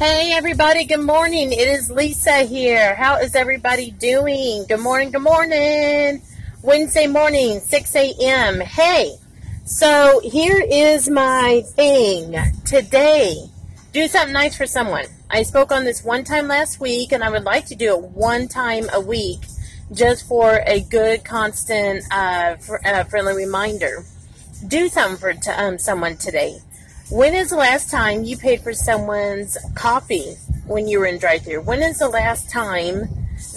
Hey everybody, good morning. It is Lisa here. How is everybody doing? Good morning, good morning. Wednesday morning, 6 a.m. Hey, so here is my thing today. Do something nice for someone. I spoke on this one time last week, and I would like to do it one time a week just for a good, constant, uh, for, uh, friendly reminder. Do something for t- um, someone today. When is the last time you paid for someone's coffee when you were in drive through? When is the last time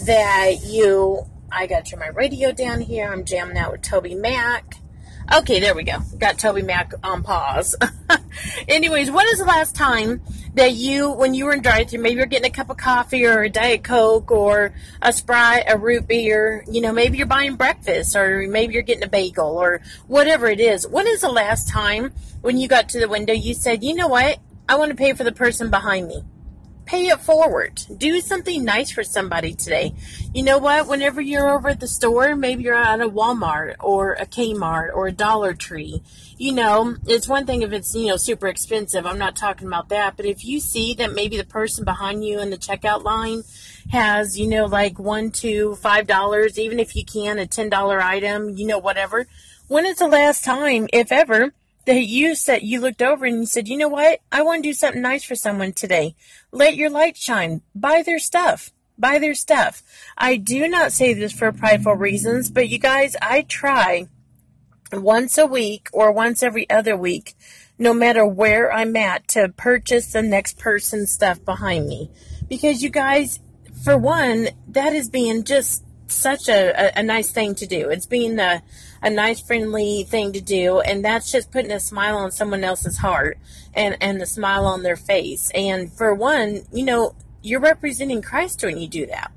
that you I got to turn my radio down here. I'm jamming out with Toby Mac. Okay, there we go. Got Toby Mac on pause. Anyways, when is the last time that you, when you were in drive through, maybe you're getting a cup of coffee or a Diet Coke or a Sprite, a root beer, you know, maybe you're buying breakfast or maybe you're getting a bagel or whatever it is. When is the last time when you got to the window you said, you know what? I want to pay for the person behind me pay it forward. Do something nice for somebody today. You know what? Whenever you're over at the store, maybe you're at a Walmart or a Kmart or a Dollar Tree, you know, it's one thing if it's, you know, super expensive. I'm not talking about that. But if you see that maybe the person behind you in the checkout line has, you know, like one, two, five dollars, even if you can, a ten dollar item, you know, whatever. When is the last time, if ever, that you said you looked over and you said, you know what? I want to do something nice for someone today. Let your light shine. Buy their stuff. Buy their stuff. I do not say this for prideful reasons, but you guys, I try once a week or once every other week, no matter where I'm at, to purchase the next person's stuff behind me. Because you guys, for one, that is being just such a, a, a nice thing to do. It's being a, a nice, friendly thing to do, and that's just putting a smile on someone else's heart and, and a smile on their face. And for one, you know, you're representing Christ when you do that.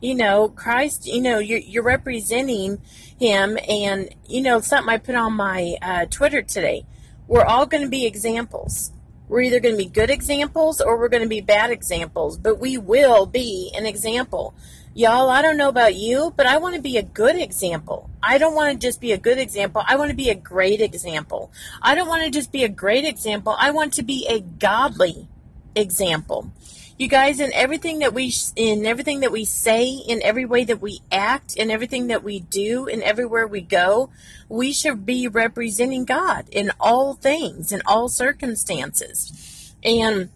You know, Christ, you know, you're, you're representing him. And, you know, something I put on my uh, Twitter today. We're all going to be examples. We're either going to be good examples or we're going to be bad examples, but we will be an example. Y'all, I don't know about you, but I want to be a good example. I don't want to just be a good example. I want to be a great example. I don't want to just be a great example. I want to be a godly example. You guys, in everything that we in everything that we say, in every way that we act, in everything that we do, in everywhere we go, we should be representing God in all things, in all circumstances. And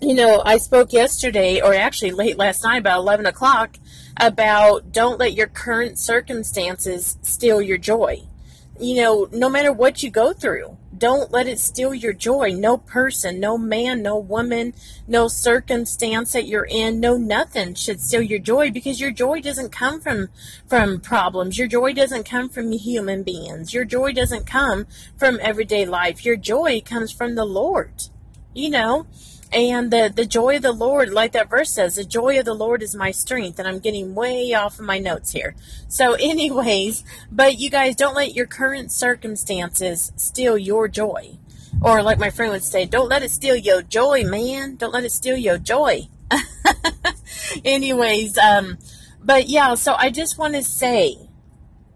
you know, I spoke yesterday, or actually late last night, about 11 o'clock, about don't let your current circumstances steal your joy. You know, no matter what you go through, don't let it steal your joy. No person, no man, no woman, no circumstance that you're in, no nothing should steal your joy because your joy doesn't come from from problems. Your joy doesn't come from human beings. Your joy doesn't come from everyday life. Your joy comes from the Lord. You know, and the, the joy of the Lord, like that verse says, the joy of the Lord is my strength. And I'm getting way off of my notes here. So, anyways, but you guys don't let your current circumstances steal your joy. Or, like my friend would say, don't let it steal your joy, man. Don't let it steal your joy. anyways, um, but yeah, so I just want to say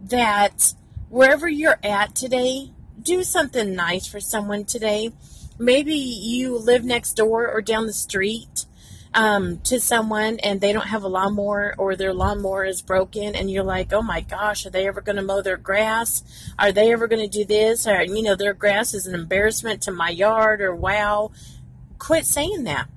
that wherever you're at today, do something nice for someone today maybe you live next door or down the street um, to someone and they don't have a lawnmower or their lawnmower is broken and you're like, oh my gosh, are they ever going to mow their grass? Are they ever going to do this? Or, you know, their grass is an embarrassment to my yard or wow. Quit saying that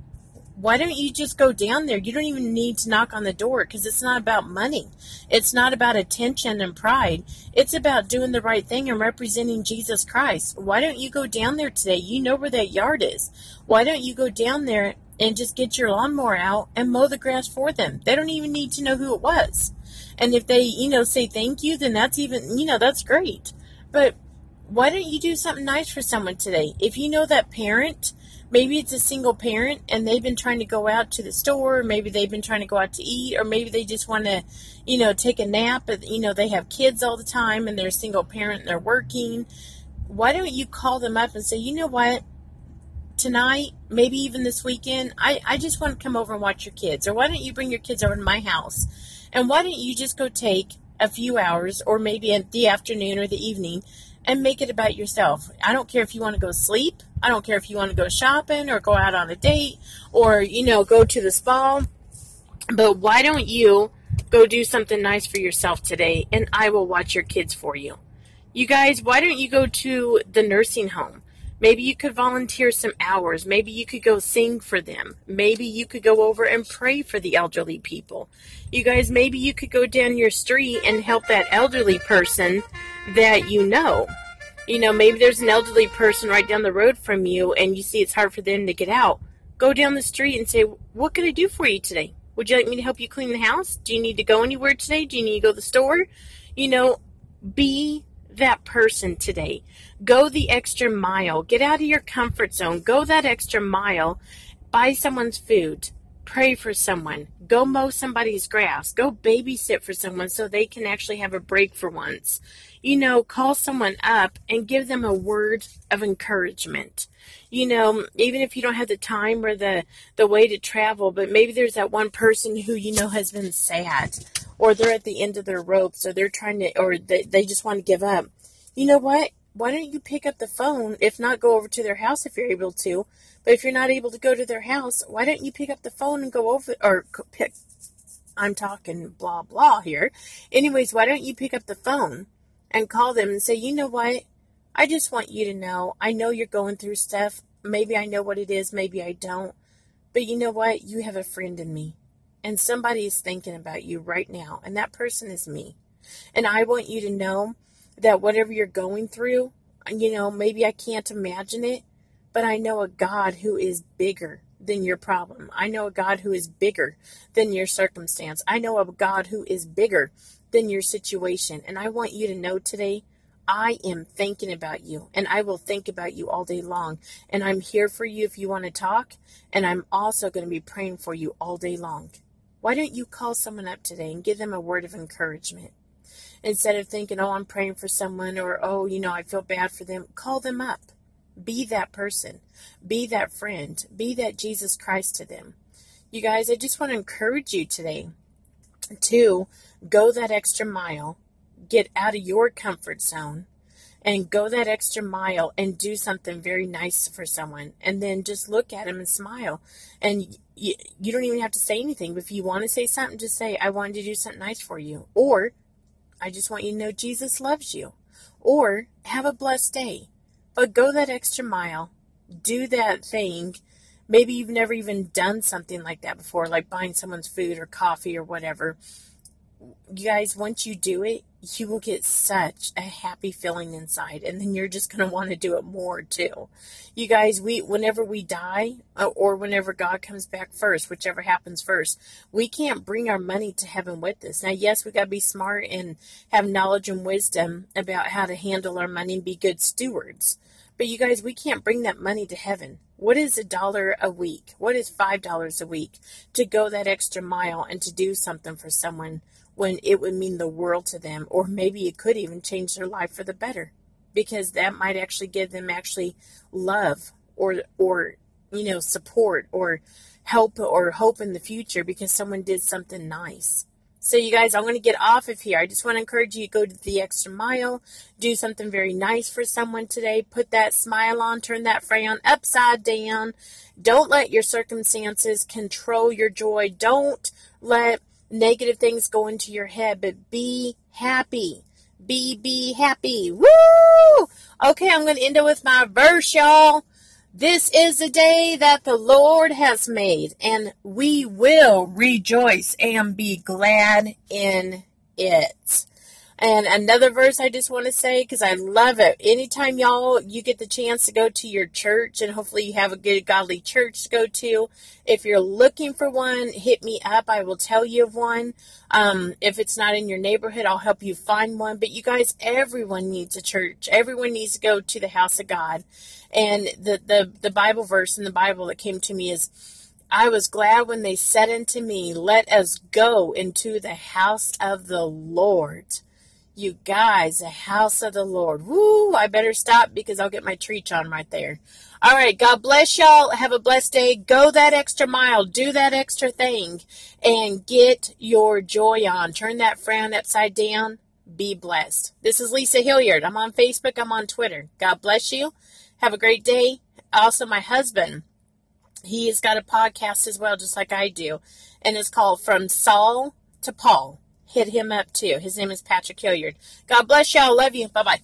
why don't you just go down there? You don't even need to knock on the door because it's not about money. It's not about attention and pride. It's about doing the right thing and representing Jesus Christ. Why don't you go down there today? You know where that yard is. Why don't you go down there and just get your lawnmower out and mow the grass for them? They don't even need to know who it was. And if they, you know, say thank you, then that's even, you know, that's great. But why don't you do something nice for someone today? If you know that parent maybe it's a single parent and they've been trying to go out to the store maybe they've been trying to go out to eat or maybe they just want to you know take a nap you know they have kids all the time and they're a single parent and they're working. Why don't you call them up and say you know what? Tonight maybe even this weekend i, I just want to come over and watch your kids or why don't you bring your kids over to my house? And why don't you just go take a few hours or maybe in the afternoon or the evening and make it about yourself. I don't care if you want to go sleep. I don't care if you want to go shopping or go out on a date or, you know, go to the spa. But why don't you go do something nice for yourself today and I will watch your kids for you? You guys, why don't you go to the nursing home? Maybe you could volunteer some hours. Maybe you could go sing for them. Maybe you could go over and pray for the elderly people. You guys, maybe you could go down your street and help that elderly person that you know. You know, maybe there's an elderly person right down the road from you and you see it's hard for them to get out. Go down the street and say, What can I do for you today? Would you like me to help you clean the house? Do you need to go anywhere today? Do you need to go to the store? You know, be that person today. Go the extra mile. Get out of your comfort zone. Go that extra mile. Buy someone's food. Pray for someone. Go mow somebody's grass. Go babysit for someone so they can actually have a break for once. You know, call someone up and give them a word of encouragement. You know, even if you don't have the time or the, the way to travel, but maybe there's that one person who you know has been sad or they're at the end of their rope, so they're trying to, or they, they just want to give up. You know what? Why don't you pick up the phone? If not, go over to their house if you're able to. But if you're not able to go to their house, why don't you pick up the phone and go over, or pick, I'm talking blah blah here. Anyways, why don't you pick up the phone and call them and say, you know what? I just want you to know, I know you're going through stuff. Maybe I know what it is, maybe I don't. But you know what? You have a friend in me and somebody is thinking about you right now, and that person is me. And I want you to know that whatever you're going through, uh, you know, maybe I can't imagine it, but I know a God who is bigger than your problem. I know a God who is bigger than your circumstance. I know a God who is bigger than your situation. And I want you to know today, I am thinking about you and I will think about you all day long. And I'm here for you if you want to talk. And I'm also going to be praying for you all day long. Why don't you call someone up today and give them a word of encouragement? Instead of thinking, oh, I'm praying for someone or, oh, you know, I feel bad for them, call them up. Be that person. Be that friend. Be that Jesus Christ to them. You guys, I just want to encourage you today to go that extra mile, get out of your comfort zone, and go that extra mile and do something very nice for someone and then just look at them and smile and you, you don't even have to say anything but if you want to say something just say i wanted to do something nice for you or i just want you to know jesus loves you. Or have a blessed day. But go that extra mile. Do that thing. Maybe you've never even done something like that before like buying someone's food or coffee or whatever you guys once you do it you will get such a happy feeling inside and then you're just going to want to do it more too. You guys we whenever we die uh, or whenever god comes back first whichever happens first we can't bring our money to heaven with us. Now yes we got to be smart and have knowledge and wisdom about how to handle our money and be good stewards. But you guys we can't bring that money to heaven. What is a dollar a week? What is five dollars a week to go that extra mile and to do something for someone when it would mean the world to them, or maybe it could even change their life for the better, because that might actually give them actually love or or you know support or help or hope in the future because someone did something nice. So, you guys, I'm going to get off of here. I just want to encourage you to go to the extra mile, do something very nice for someone today, put that smile on, turn that frown upside down. Don't let your circumstances control your joy. Don't let negative things go into your head, but be happy. Be, be happy. Woo! Okay, I'm going to end it with my verse, y'all. This is the day that the Lord has made, and we will rejoice and be glad in it. And another verse I just want to say because I love it. Anytime y'all you get the chance to go to your church, and hopefully you have a good godly church to go to. If you're looking for one, hit me up. I will tell you of one. Um, if it's not in your neighborhood, I'll help you find one. But you guys, everyone needs a church. Everyone needs to go to the house of God. And the the the Bible verse in the Bible that came to me is. I was glad when they said unto me, Let us go into the house of the Lord. You guys, the house of the Lord. Woo, I better stop because I'll get my tree on right there. All right, God bless y'all. Have a blessed day. Go that extra mile, do that extra thing, and get your joy on. Turn that frown upside down. Be blessed. This is Lisa Hilliard. I'm on Facebook, I'm on Twitter. God bless you. Have a great day. Also, my husband, he has got a podcast as well, just like I do, and it's called From Saul to Paul hit him up too. His name is Patrick Hilliard. God bless y'all. Love you. Bye bye.